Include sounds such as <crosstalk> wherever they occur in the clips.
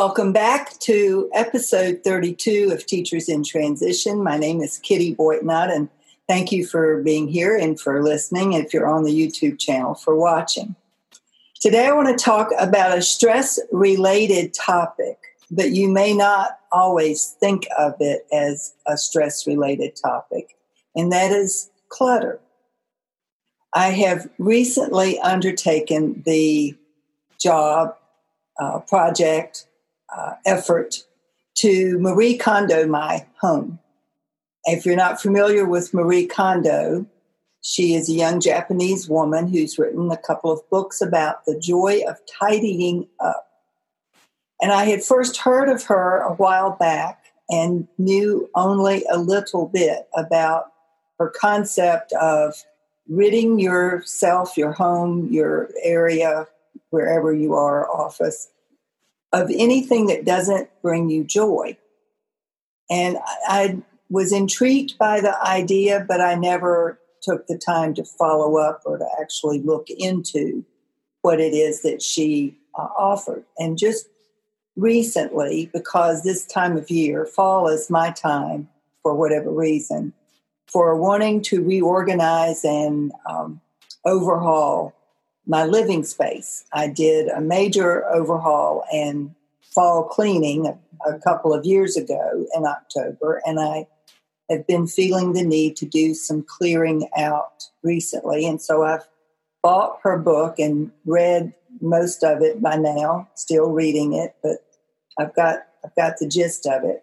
Welcome back to episode 32 of Teachers in Transition. My name is Kitty Boitnott, and thank you for being here and for listening. If you're on the YouTube channel, for watching. Today, I want to talk about a stress related topic, but you may not always think of it as a stress related topic, and that is clutter. I have recently undertaken the job uh, project uh, effort to Marie Kondo my home. If you're not familiar with Marie Kondo, she is a young Japanese woman who's written a couple of books about the joy of tidying up. And I had first heard of her a while back and knew only a little bit about her concept of ridding yourself, your home, your area, wherever you are, office, of anything that doesn't bring you joy. And I was intrigued by the idea, but I never took the time to follow up or to actually look into what it is that she uh, offered. And just recently, because this time of year, fall is my time for whatever reason, for wanting to reorganize and um, overhaul my living space. I did a major overhaul and fall cleaning a, a couple of years ago in October, and I have been feeling the need to do some clearing out recently. And so I've bought her book and read most of it by now, still reading it, but I've got I've got the gist of it.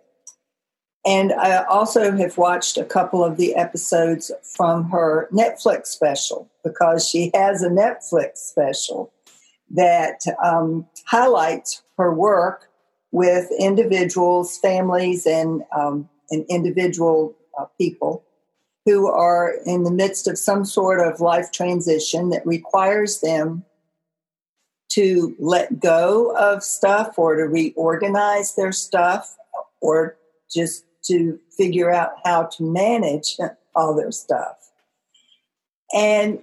And I also have watched a couple of the episodes from her Netflix special because she has a Netflix special that um, highlights her work with individuals, families, and, um, and individual uh, people who are in the midst of some sort of life transition that requires them to let go of stuff or to reorganize their stuff or just to figure out how to manage all their stuff. And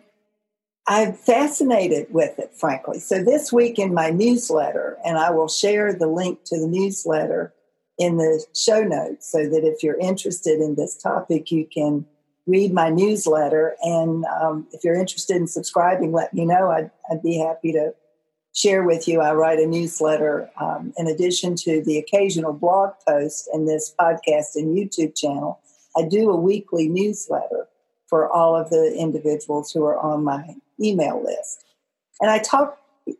I'm fascinated with it, frankly. So this week in my newsletter, and I will share the link to the newsletter in the show notes so that if you're interested in this topic, you can read my newsletter. And um, if you're interested in subscribing, let me know. I'd, I'd be happy to share with you. I write a newsletter um, in addition to the occasional blog post and this podcast and YouTube channel. I do a weekly newsletter for all of the individuals who are on my email list. And I talk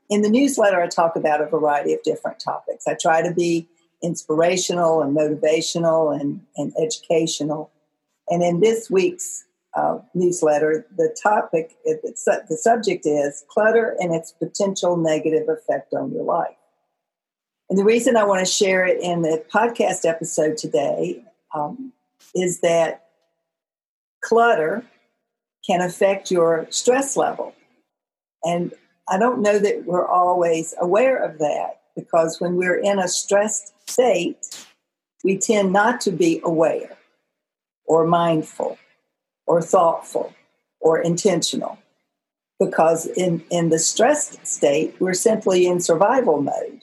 in the newsletter, I talk about a variety of different topics. I try to be inspirational and motivational and, and educational. And in this week's uh, newsletter, the topic, the subject is clutter and its potential negative effect on your life. And the reason I want to share it in the podcast episode today um, is that clutter can affect your stress level. And I don't know that we're always aware of that because when we're in a stressed state, we tend not to be aware. or mindful or thoughtful or intentional. Because in, in the stressed state, we're simply in survival mode.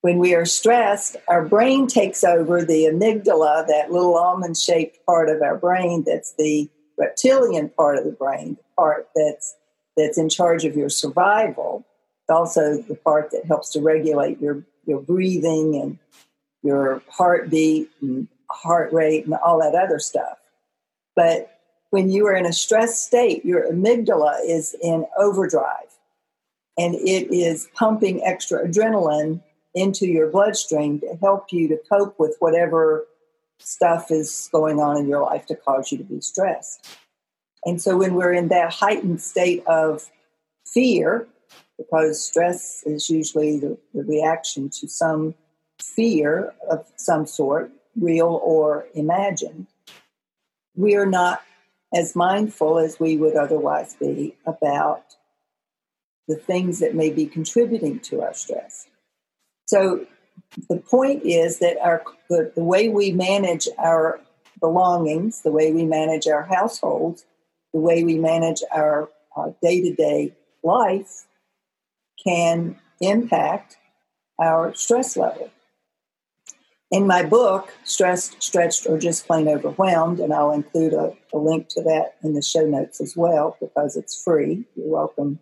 When we are stressed, our brain takes over the amygdala, that little almond shaped part of our brain that's the reptilian part of the brain, the part that's, that's in charge of your survival. It's also the part that helps to regulate your, your breathing and your heartbeat and heart rate and all that other stuff. But when you are in a stress state, your amygdala is in overdrive and it is pumping extra adrenaline into your bloodstream to help you to cope with whatever stuff is going on in your life to cause you to be stressed. And so when we're in that heightened state of fear, because stress is usually the, the reaction to some fear of some sort, real or imagined, we are not as mindful as we would otherwise be about the things that may be contributing to our stress. So the point is that our the, the way we manage our belongings, the way we manage our households, the way we manage our day to day life can impact our stress level. In my book, Stressed, Stretched, or Just Plain Overwhelmed, and I'll include a, a, link to that in the show notes as well because it's free. You're welcome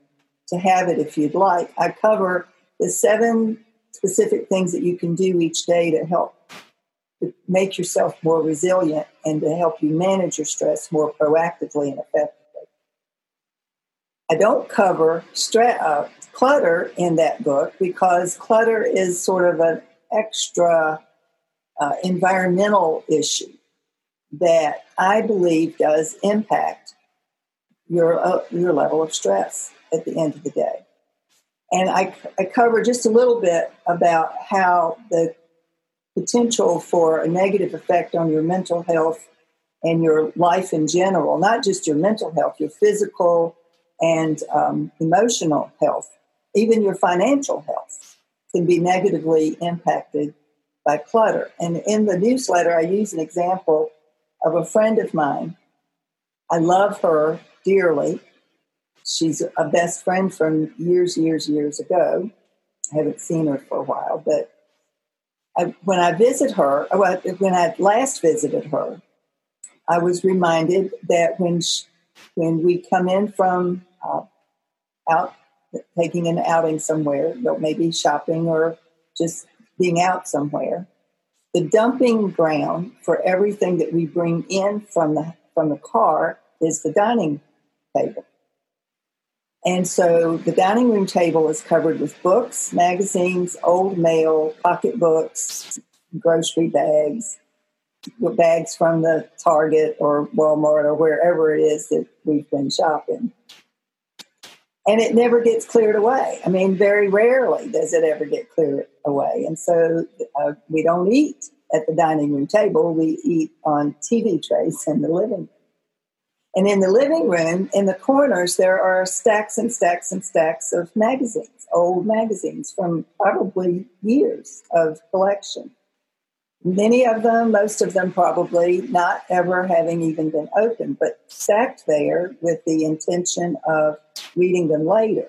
to have it if you'd like. I cover the seven specific things that you can do each day to help make yourself more resilient and to help you manage your stress more proactively and effectively. I don't cover stra- uh, clutter in that book because clutter is sort of an extra uh, environmental issue that I believe does impact your uh, your level of stress at the end of the day. And I, I cover just a little bit about how the potential for a negative effect on your mental health and your life in general, not just your mental health, your physical and um, emotional health, even your financial health can be negatively impacted by clutter. And in the newsletter, I use an example of a friend of mine. I love her dearly. She's a best friend from years, years, years ago. I haven't seen her for a while, but I, when I visit her, when I last visited her, I was reminded that when she, when we come in from uh, out taking an outing somewhere, maybe shopping or just being out somewhere. The dumping ground for everything that we bring in from the from the car is the dining table. And so the dining room table is covered with books, magazines, old mail, pocketbooks, grocery bags, bags from the Target or Walmart or wherever it is that we've been shopping and it never gets cleared away. I mean, very rarely does it ever get cleared away. And so uh, we don't eat at the dining room table, we eat on TV trays in the living room. And in the living room, in the corners, there are stacks and stacks and stacks of magazines, old magazines from probably years of collection. Many of them, most of them probably not ever having even been opened, but stacked there with the intention of reading them later.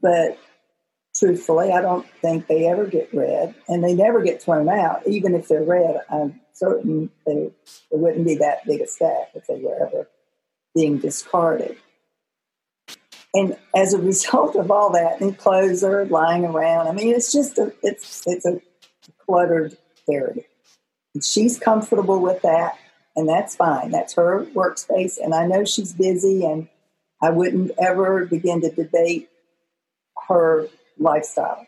But truthfully, I don't think they ever get read, and they never get thrown out. Even if they're read, I'm certain they, there wouldn't be that big a stack if they were ever being discarded. And as a <laughs> result of all that, and clothes are lying around. I mean, it's just a it's it's a cluttered area. And she's comfortable with that, and that's fine. That's her workspace, and I know she's busy, and I wouldn't ever begin to debate her lifestyle.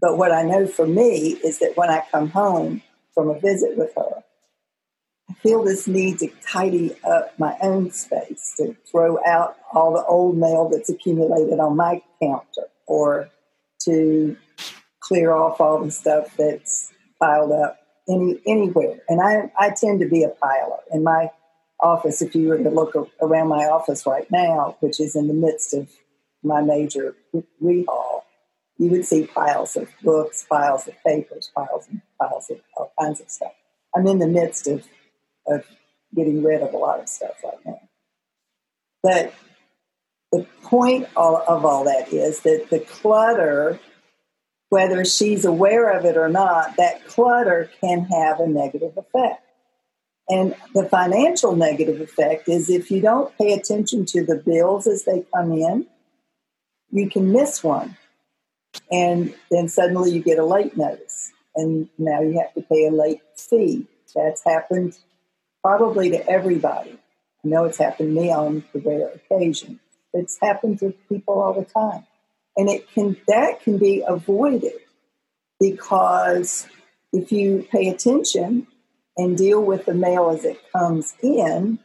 But what I know for me is that when I come home from a visit with her, I feel this need to tidy up my own space, to throw out all the old mail that's accumulated on my counter, or to clear off all the stuff that's piled up any anywhere. And I, I tend to be a piler. In my office, if you were to look around my office right now, which is in the midst of my major rehaul, you would see piles of books, piles of papers, piles and piles of all kinds of stuff. I'm in the midst of of getting rid of a lot of stuff right now. But the point of all that is that the clutter, whether she's aware of it or not, that clutter can have a negative effect. And the financial negative effect is if you don't pay attention to the bills as they come in, you can miss one. And then suddenly you get a late notice. And now you have to pay a late fee. That's happened probably to everybody. I know it's happened to me on the rare occasion. It's happened to people all the time. And it can that can be avoided because if you pay attention and deal with the mail as it comes in,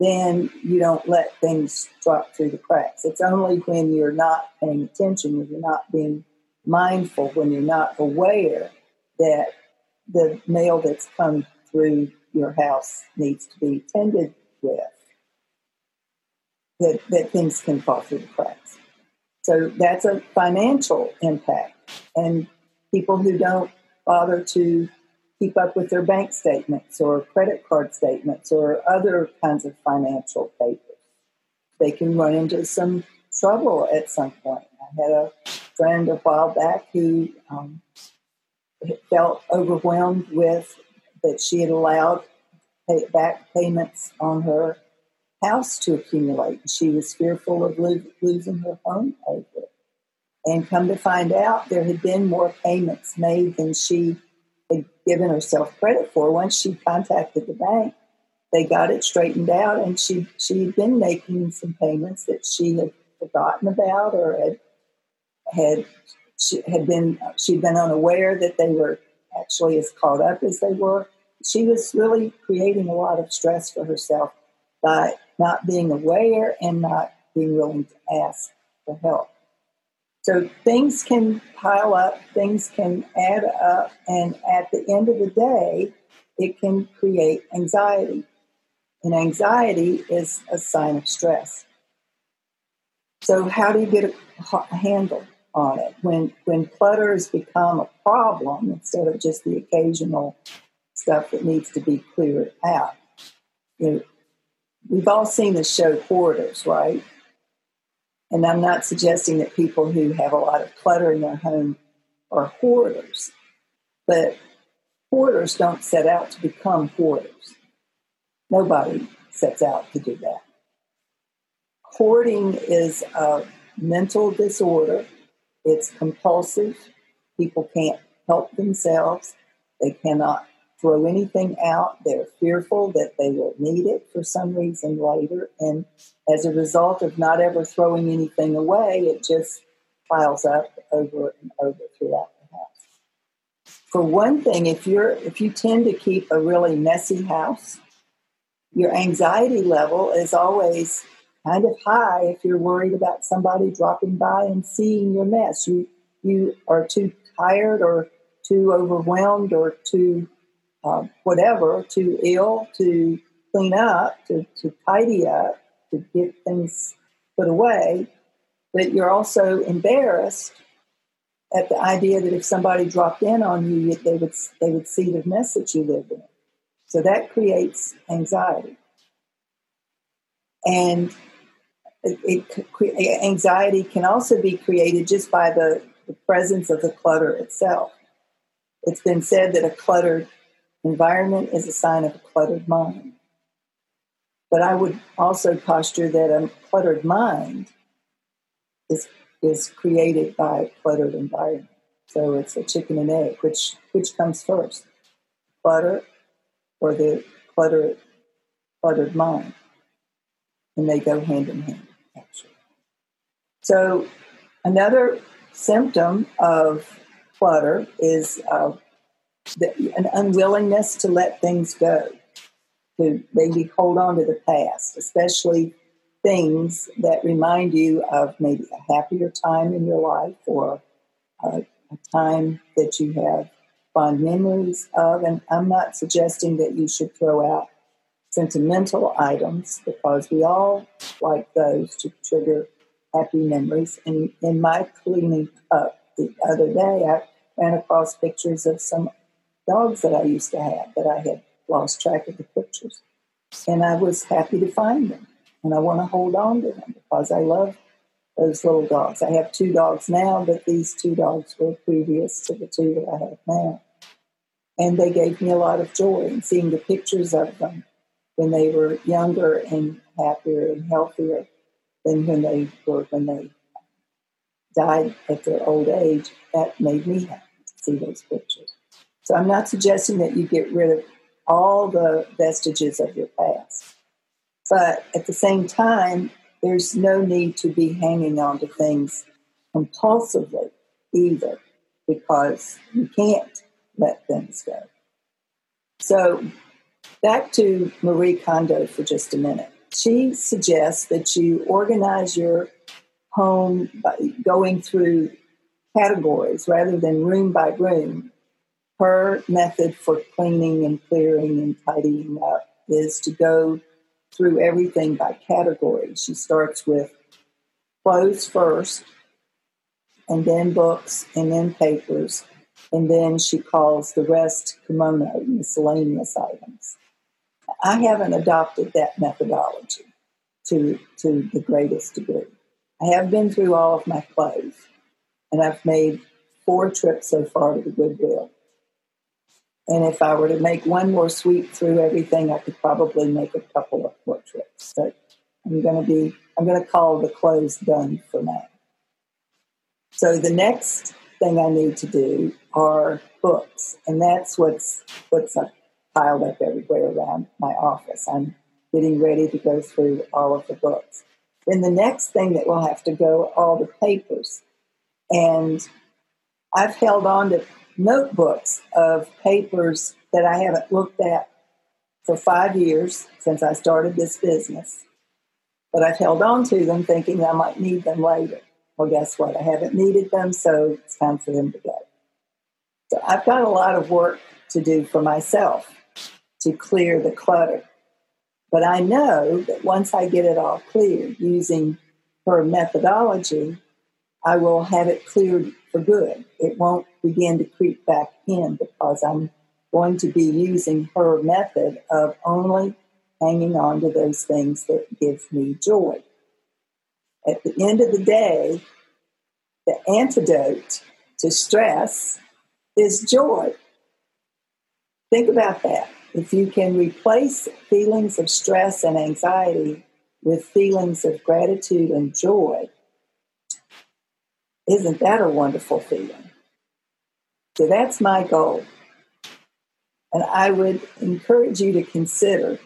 then you don't let things drop through the cracks. It's only when you're not paying attention, when you're not being mindful, when you're not aware that the mail that's come through your house needs to be tended with, that, that things can fall through the cracks. So that's a financial impact. And people who don't bother to keep up with their bank statements or credit card statements or other kinds of financial papers. They can run into some trouble at some point. I had a friend a while back who um, felt overwhelmed with that she had allowed pay back payments on her house to accumulate. She was fearful of lo- losing her home over it. And come to find out, there had been more payments made than she had given herself credit for. Once she contacted the bank, they got it straightened out, and she she had been making some payments that she had forgotten about or had had she had been she'd been unaware that they were actually as caught up as they were. She was really creating a lot of stress for herself by not being aware and not being willing to ask for help. So things can pile up, things can add up, and at the end of the day, it can create anxiety. And anxiety is a sign of stress. So, how do you get a handle on it when when clutter has become a problem instead of just the occasional stuff that needs to be cleared out? You know, we've all seen the show Hoarders, right? And I'm not suggesting that people who have a lot of clutter in their home are hoarders, but hoarders don't set out to become hoarders. Nobody sets out to do that. Hoarding is a mental disorder, it's compulsive. People can't help themselves, they cannot throw anything out. They're fearful that they will need it for some reason later. And as a result of not ever throwing anything away, it just piles up over and over throughout the house. For one thing, if you're if you tend to keep a really messy house, your anxiety level is always kind of high if you're worried about somebody dropping by and seeing your mess. You you are too tired or too overwhelmed or too uh, whatever, too ill to clean up, to, to tidy up, to get things put away, but you're also embarrassed at the idea that if somebody dropped in on you, they would they would see the mess that you live in. So that creates anxiety, and it, it, anxiety can also be created just by the, the presence of the clutter itself. It's been said that a cluttered Environment is a sign of a cluttered mind. But I would also posture that a cluttered mind is, is created by a cluttered environment. So it's a chicken and egg. Which, which comes first? Clutter or the cluttered, cluttered mind? And they go hand in hand, actually. So another symptom of clutter is uh, the, an unwillingness to let things go, to maybe hold on to the past, especially things that remind you of maybe a happier time in your life or a, a time that you have fond memories of. And I'm not suggesting that you should throw out sentimental items because we all like those to trigger happy memories. And in my cleaning up the other day, I ran across pictures of some dogs that I used to have that I had lost track of the pictures. And I was happy to find them. And I want to hold on to them because I love those little dogs. I have two dogs now, but these two dogs were previous to the two that I have now. And they gave me a lot of joy in seeing the pictures of them when they were younger and happier and healthier than when they were when they died at their old age. That made me happy to see those pictures. So I'm not suggesting that you get rid of all the vestiges of your past. But at the same time, there's no need to be hanging on to things compulsively either, because you can't let things go. So, back to Marie Kondo for just a minute. She suggests that you organize your home by going through categories rather than room by room. Her method for cleaning and clearing and tidying up is to go through everything by category. She starts with clothes first, and then books, and then papers, and then she calls the rest komono, miscellaneous items. I haven't adopted that methodology to, to the greatest degree. I have been through all of my clothes, and I've made four trips so far to the Goodwill. And if I were to make one more sweep through everything, I could probably make a couple of portraits. But I'm going to be, I'm going to call the clothes done for now. So the next thing I need to do are books, and that's what's what's piled up everywhere around my office. I'm getting ready to go through all of the books. Then the next thing that will have to go are all the papers, and I've held on to notebooks of papers that I haven't looked at for five years since I started this business. But I've held on to them thinking I might need them later. Well, guess what? I haven't needed them, so it's time for them to go. So I've got a lot of work to do for myself to clear the clutter. But I know that once I get it all cleared using her methodology, I will have it cleared for good. It won't begin to creep back in because I'm going to be using her method of only hanging on to those things that give me joy. At the end of the day, the antidote to stress is joy. Think about that. If you can replace feelings of stress and anxiety with feelings of gratitude and joy, isn't that a wonderful feeling? So that's my goal. And I would encourage you to consider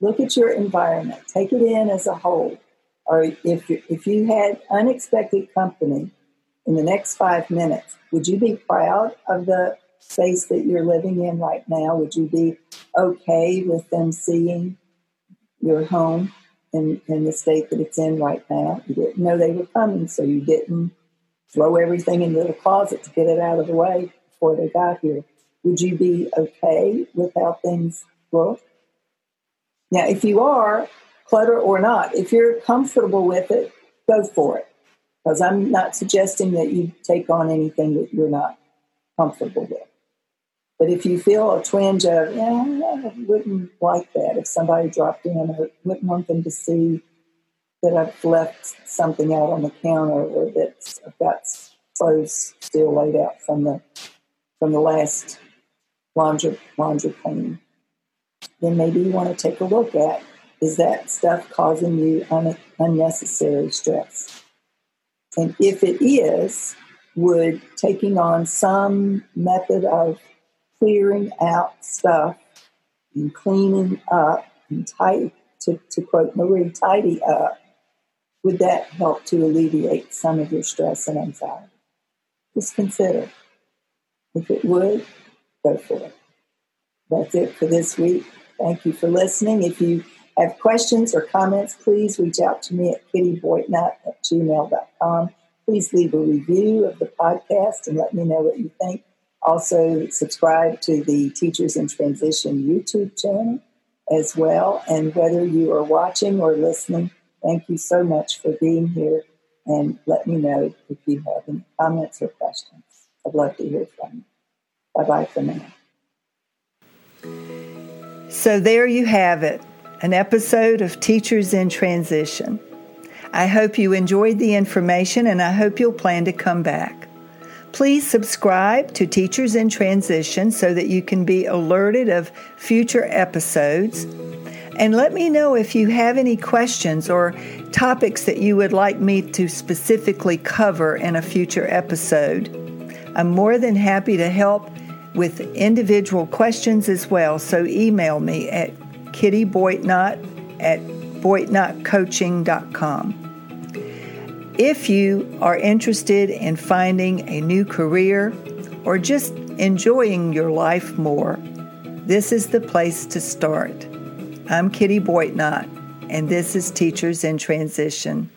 look at your environment, take it in as a whole. Or if you, if you had unexpected company in the next five minutes, would you be proud of the space that you're living in right now? Would you be okay with them seeing your home in, in the state that it's in right now? You didn't know they were coming, so you didn't throw everything into the closet to get it out of the way before they got here. Would you be okay with how things look? Now, if you are, clutter or not, if you're comfortable with it, go for it. Because I'm not suggesting that you take on anything that you're not comfortable with. But if you feel a twinge of, yeah, I wouldn't like that if somebody dropped in, I wouldn't want them to see that I've left something out on the counter or that I've got clothes still laid out from the from the last laundry laundry cleaning, then maybe you want to take a look at is that stuff causing you un- unnecessary stress? And if it is, would taking on some method of clearing out stuff and cleaning up and tight, to, to quote Marie, tidy up, would that help to alleviate some of your stress and anxiety? Just consider. If it would, go for it. That's it for this week. Thank you for listening. If you have questions or comments, please reach out to me at kittyboitnott at gmail.com. Please leave a review of the podcast and let me know what you think. Also, subscribe to the Teachers in Transition YouTube channel as well. And whether you are watching or listening, Thank you so much for being here and let me know if you have any comments or questions. I'd love to hear from you. Bye bye for now. So there you have it an episode of Teachers in Transition. I hope you enjoyed the information and I hope you'll plan to come back. Please subscribe to Teachers in Transition so that you can be alerted of future episodes. And let me know if you have any questions or topics that you would like me to specifically cover in a future episode. I'm more than happy to help with individual questions as well, so email me at kittyboitnott at boitnottcoaching.com. If you are interested in finding a new career or just enjoying your life more, this is the place to start. I'm Kitty Boitnott, and this is Teachers in Transition.